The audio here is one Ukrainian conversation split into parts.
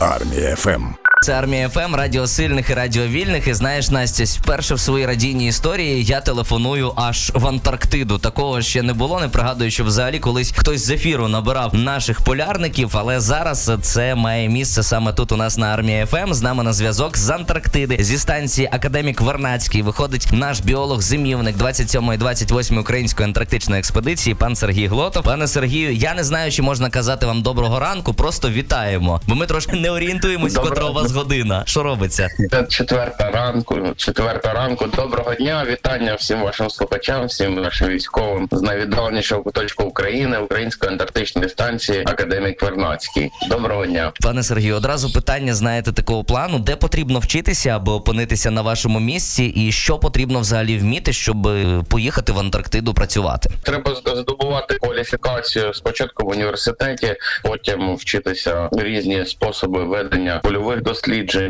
Армія FM. Це Армія FM, радіо сильних і радіо вільних. І знаєш, Настя, вперше в своїй радійній історії я телефоную аж в Антарктиду. Такого ще не було. Не пригадую, що взагалі колись хтось з ефіру набирав наших полярників, але зараз це має місце саме тут. У нас на Армії FM. З нами на зв'язок з Антарктиди зі станції Академік Вернадський. Виходить наш біолог-зимівник 27-ї 28 української антарктичної експедиції. Пан Сергій Глотов. Пане Сергію, я не знаю, чи можна казати вам доброго ранку. Просто вітаємо, бо ми трошки не орієнтуємось, котра у вас година. Що робиться? Четверта ранку, четверта ранку. Доброго дня, вітання всім вашим слухачам, всім нашим військовим з найвіддаленішого куточку України, Української антарктичної станції Академік Вернацький. Доброго дня, пане Сергію. Одразу питання знаєте такого плану, де потрібно вчитися, аби опинитися на вашому місці, і що потрібно взагалі вміти, щоб е, поїхати в Антарктиду працювати? Треба здобувати кваліфікацію спочатку в університеті, потім вчитися різні способи ведення польових досліджень.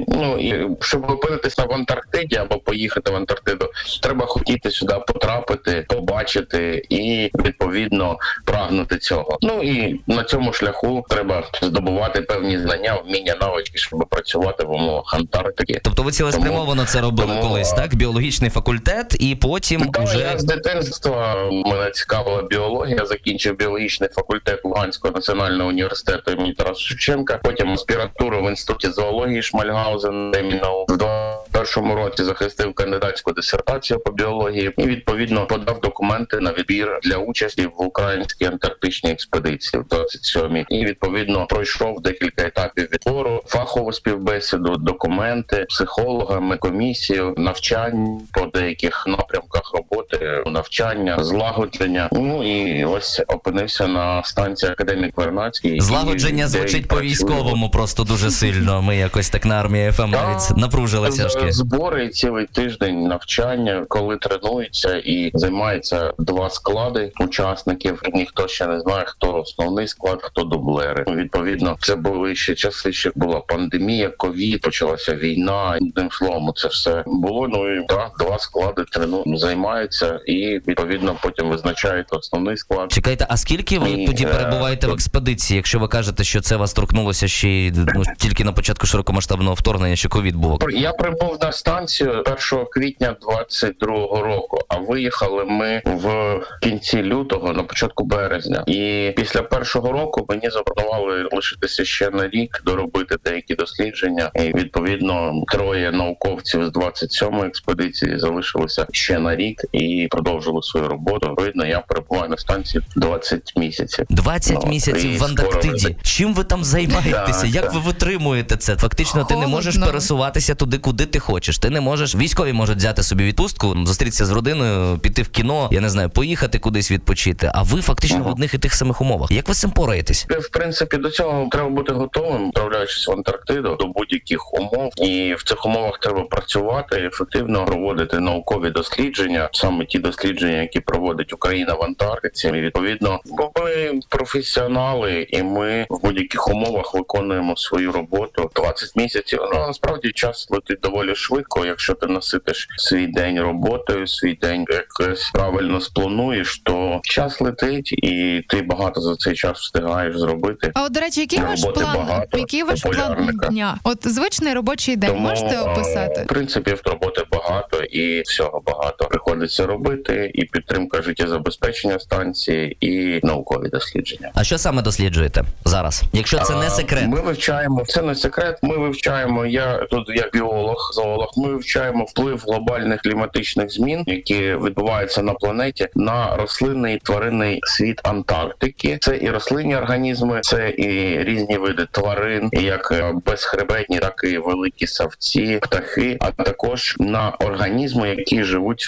Ну і щоб опинитися в Антарктиді або поїхати в Антарктиду, треба хотіти сюди потрапити, побачити і відповідно прагнути цього. Ну і на цьому шляху треба здобувати певні знання, вміння навички, щоб працювати в умовах Антарктики. Тобто ви цілеспрямовано це робили тому, колись, так? Біологічний факультет, і потім так, уже я з дитинства мене цікавила біологія. Закінчив біологічний факультет Луганського національного університету імені Тараса Шевченка. Потім аспіратуру в інституті зоології Миш Мальгаузен, Дэминал, Дон 21 році захистив кандидатську дисертацію по біології і відповідно подав документи на відбір для участі в українській антарктичній експедиції в 27-й. і відповідно пройшов декілька етапів відбору, фахову співбесіду, документи психологами, комісію, навчань по деяких напрямках роботи, навчання, злагодження. Ну і ось опинився на станції академік Вернацький. Злагодження звучить по військовому, просто дуже сильно. Ми якось так на армії ФМ навіть напружилися збори цілий тиждень навчання, коли тренуються і займаються два склади учасників. Ніхто ще не знає, хто основний склад, хто дублери. Відповідно, це були ще часи, ще була пандемія, ковід, почалася війна. Одним словом, це все було. Ну і так, два склади трену займаються, і відповідно потім визначають основний склад. Чекайте, а скільки ви і, тоді е, перебуваєте в експедиції? Якщо ви кажете, що це вас торкнулося ще ну, тільки на початку широкомасштабного вторгнення, що ковід був? Я прибув на станцію 1 квітня 22-го року. А виїхали ми в кінці лютого, на початку березня. І після першого року мені запропонували лишитися ще на рік, доробити деякі дослідження. І відповідно троє науковців з 27-ї експедиції залишилися ще на рік і продовжили свою роботу. Видно, я перебуваю на станції 20 місяців. 20 ну, місяців в Антарктиді. Скоро... Чим ви там займаєтеся? Як так. ви витримуєте це? Фактично, Холодно. ти не можеш пересуватися туди, куди ти хочеш. Ти не можеш. Військові можуть взяти собі відпустку, зустрітися з родиною, піти в кіно. Я не знаю, поїхати кудись відпочити. А ви фактично uh-huh. в одних і тих самих умовах. Як ви з цим пораєтесь? В принципі, до цього треба бути готовим, вправляючись в Антарктиду до будь-яких умов, і в цих умовах треба працювати ефективно проводити наукові дослідження, саме ті дослідження, які проводить Україна в Антарктиці. І Відповідно, бо ми професіонали, і ми в будь-яких умовах виконуємо свою роботу 20 місяців. Ну насправді час летить доволі швидко. Якщо ти наситиш свій день роботою, свій день якось правильно сплануєш, то час летить, і ти багато за цей час встигаєш зробити. А от до речі, який ваш план? Багато, який ваш план дня? От звичний робочий день Тому, можете описати? В принципі, роботи багато і всього багато приходиться робити. І підтримка життєзабезпечення станції, і наукові дослідження. А що саме досліджуєте зараз? Якщо це не секрет, ми вивчаємо це не секрет. Ми вивчаємо. Я тут як біолог, зоолог. Ми вивчаємо вплив глобальних кліматичних змін, які відбуваються на планеті на рослинний тваринний світ Антарктики. Це і рослинні організми, це і різні види тварин, як е, безхребетні, так і великі савці, птахи, а також на організми, які живуть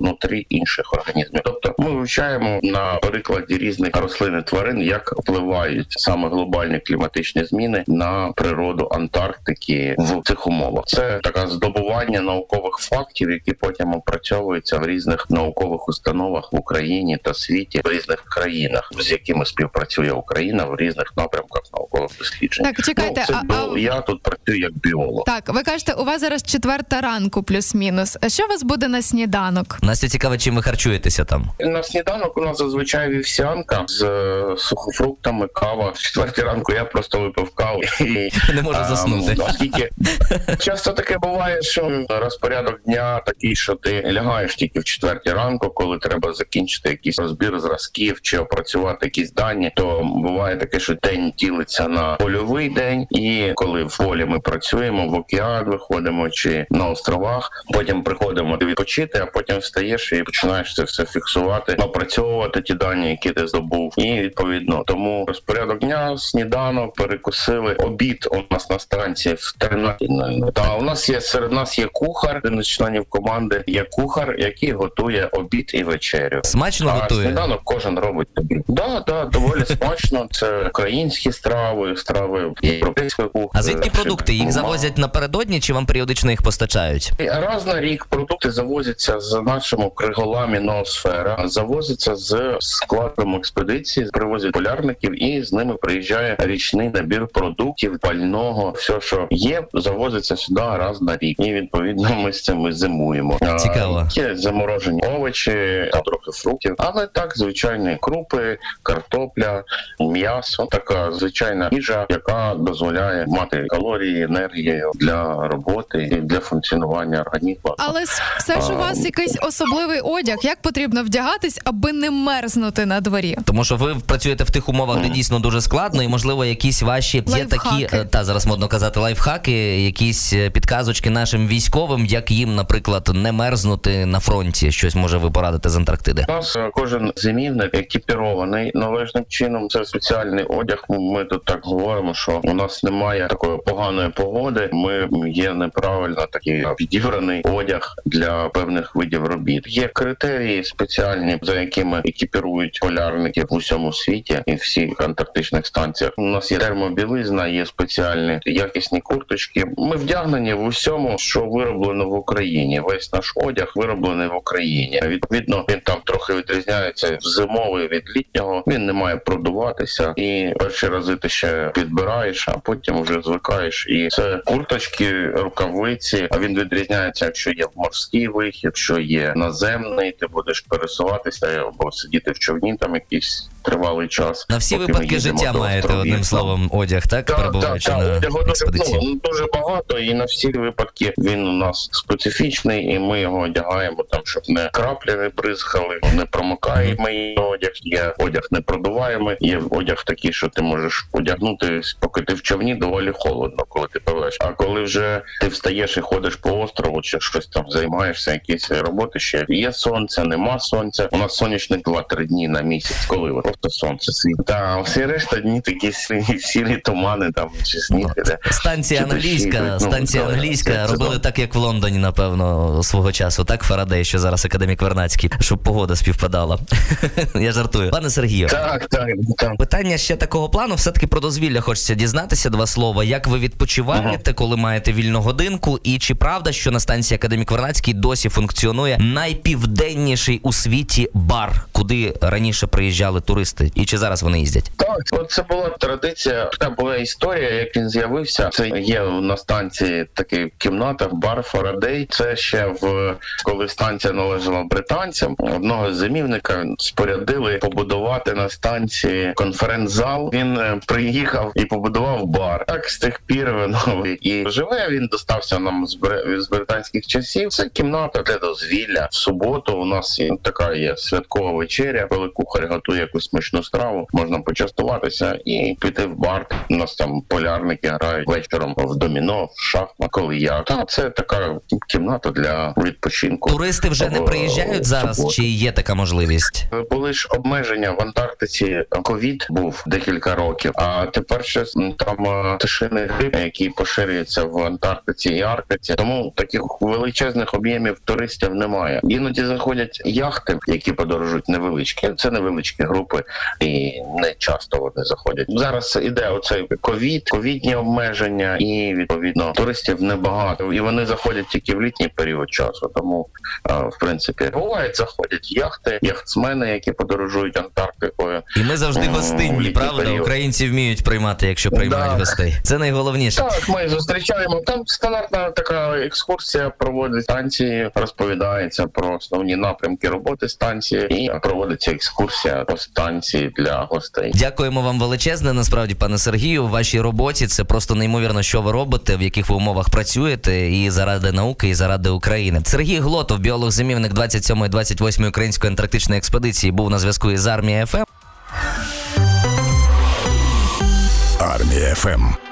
внутрі інших організмів. Тобто ми вивчаємо на прикладі різних рослин і тварин, як впливають саме глобальні кліматичні зміни на природу Антарктики в цих умовах. Це така таке здобування наукових фактів, які потім опрацьовуються в різних наукових установах в Україні та світі в різних країнах, з якими співпрацює Україна в різних напрямках наукових досліджень. Так, чекайте, ну, це а, було, я тут працюю як біолог. Так, ви кажете, у вас зараз четверта ранку, плюс-мінус. А що у вас буде на сніданок? Настя цікаво, чим ви харчуєтеся там. На сніданок у нас зазвичай вівсянка з е, сухофруктами, кава. В четвертій ранку я просто випив каву і не можу заснути. Оскільки часто таке буває, що розпорядок дня такий, що ти лягаєш тільки в четвертій ранку, коли треба закінчити якийсь розбір зразків чи опрацювати якісь дані, то буває таке, що день ділиться на польовий день, і коли в полі ми працюємо, в океан виходимо чи на островах, потім приходимо відпочити, а потім встаєш і починаєш це все фіксувати, опрацьовувати ті дані, які ти здобув, і відповідно тому розпорядок дня, сніданок, перекусили обід. У нас на станції в 13. Та у нас є серед нас є кухар, один із членів команди. Є кухар, який готує обід і вечерю. Смачно а готує? сніданок кожен робить собі. Да, да, доволі смачно. Це українські страви, страви європейської кухні. А звідки продукти? Їх завозять напередодні чи вам періодично їх постачають? Раз на рік продукти завозяться з нашому криголамі ноосфера, завозяться з складом експедиції, привозять полярників, і з ними приїжджає річний набір продуктів, пального, все, що є, завозиться сюди раз на рік. І відповідно ми з цим зимуємо. Цікаво. Є заморожені овочі, трохи фруктів, але так звичайні крупи, картопля, м'ясо, така звичайна їжа, яка дозволяє мати калорії, енергію для роботи і для функціонування організму. Але все ж у вас якийсь особливий одяг. Як потрібно вдягатись, аби не мерзнути на дворі? Тому що ви працюєте в тих умовах, де дійсно дуже складно, і можливо якісь ваші є такі е, та зараз модно казати лайфхаки, якісь е, підказочки нашим військовим, як їм, наприклад, не мерзнути на фронті. Щось може ви порадити з Антарктиди. У Нас е, кожен зимівник екіпірований належним чином. Це спеціальний одяг. Ми тут так говоримо, що у нас немає такої поганої погоди. Ми є неправильно такий підібраний одяг для певних видів робіт. Є критерії спеціальні, за якими екіпірують полярників в усьому світі і всіх антарктичних станціях. У нас є термобілизна, є спеціальні якісні курточки. Ми вдягнені в усьому, що вироблено в Україні. Весь наш одяг вироблений в Україні. Відповідно, він там трохи відрізняється зимовий від літнього. Він не має продуватися, і перші рази ти ще підбираєш, а потім вже звикаєш. І це курточки, рукавиці. А він відрізняється, якщо є морський вихід, якщо є наземний, ти будеш пересуватися або сидіти в човні там якийсь тривалий час. На всі випадки життя маєте одним словом одяг, так Так, так, так. Експедиції. ну, дуже багато, і на всі випадки він у нас специфічний, і ми його одягаємо там, щоб не краплі не бризкали, не промокаємий одяг. Є одяг не продуваємий, є одяг такий, що ти можеш одягнути, поки ти в човні доволі холодно, коли ти пливеш. А коли вже ти встаєш і ходиш по острову, чи щось там займаєшся, якісь роботи ще є сонце, нема сонця. У нас сонячних 2-3 дні на місяць, коли от просто сонце світить. Та всі решта дні такі сірі, сірі тумани там чи сніг іде. Станція Чи англійська, йдуть, ну, станція так, англійська це- це робили добре. так, як в Лондоні, напевно, свого часу. Так, Фарадей, що зараз академік Вернацький, щоб погода співпадала. Я жартую. Пане Сергію. Так, так, так. Питання ще такого плану, все-таки про дозвілля хочеться дізнатися два слова. Як ви відпочиваєте, коли маєте вільну годинку? І чи правда, що на станції Академік Вернацький досі функціонує найпівденніший у світі бар, куди раніше приїжджали туристи? І чи зараз вони їздять? Так, це була традиція. Така була історія, як він з'явився. Це є на станції така кімната, бар Фарадей. Це ще в коли станція належала британцям. Одного з зимівника спорядили побудувати на станції конференц-зал. Він е, приїхав і побудував бар. Так з тих пір воно і живе. Він достався нам з з британських часів. Це кімната для дозвілля. В суботу у нас є така є святкова вечеря, коли кухар готує якусь смачну страву. Можна почастуватися і піти в бар. У нас там полярники грають вечором в доміно, в шахмат, коли я. Та це така кімната для відпочинку. Туристи вже не приїжджають зараз, чи є така можливість? Були ж обмеження в Антарктиці. Ковід був декілька років. А тепер ще там е, пташиний грип, який поширюється в Антарктиці і Арктиці. Тому таких величезних об'ємів туристів немає. Іноді заходять яхти, які подорожують невеличкі. Це невеличкі групи Європи, і не часто вони заходять. Зараз іде оцей ковід, ковідні обмеження, і відповідно туристів небагато, і вони заходять тільки в літній період часу. Тому в принципі бувають заходять яхти, яхтсмени, які подорожують Антарктикою. І ми завжди гостинні, правда? Період. Українці вміють приймати, якщо приймають да. гостей. Це найголовніше. Так, ми зустрічаємо. Там стандартна така екскурсія проводить станції, розповідається про основні напрямки роботи станції, і проводиться екскурсія по станції для гостей. Дякуємо вам величезне. Насправді, пане Сергію, в вашій роботі це просто неймовірно, що ви робите, в яких ви умовах працюєте, і заради науки, і заради України. Сергій Глотов, біолог замівник 27-ї, 28-ї української антарктичної експедиції, був на зв'язку із армією ФМ. Армія ФМ.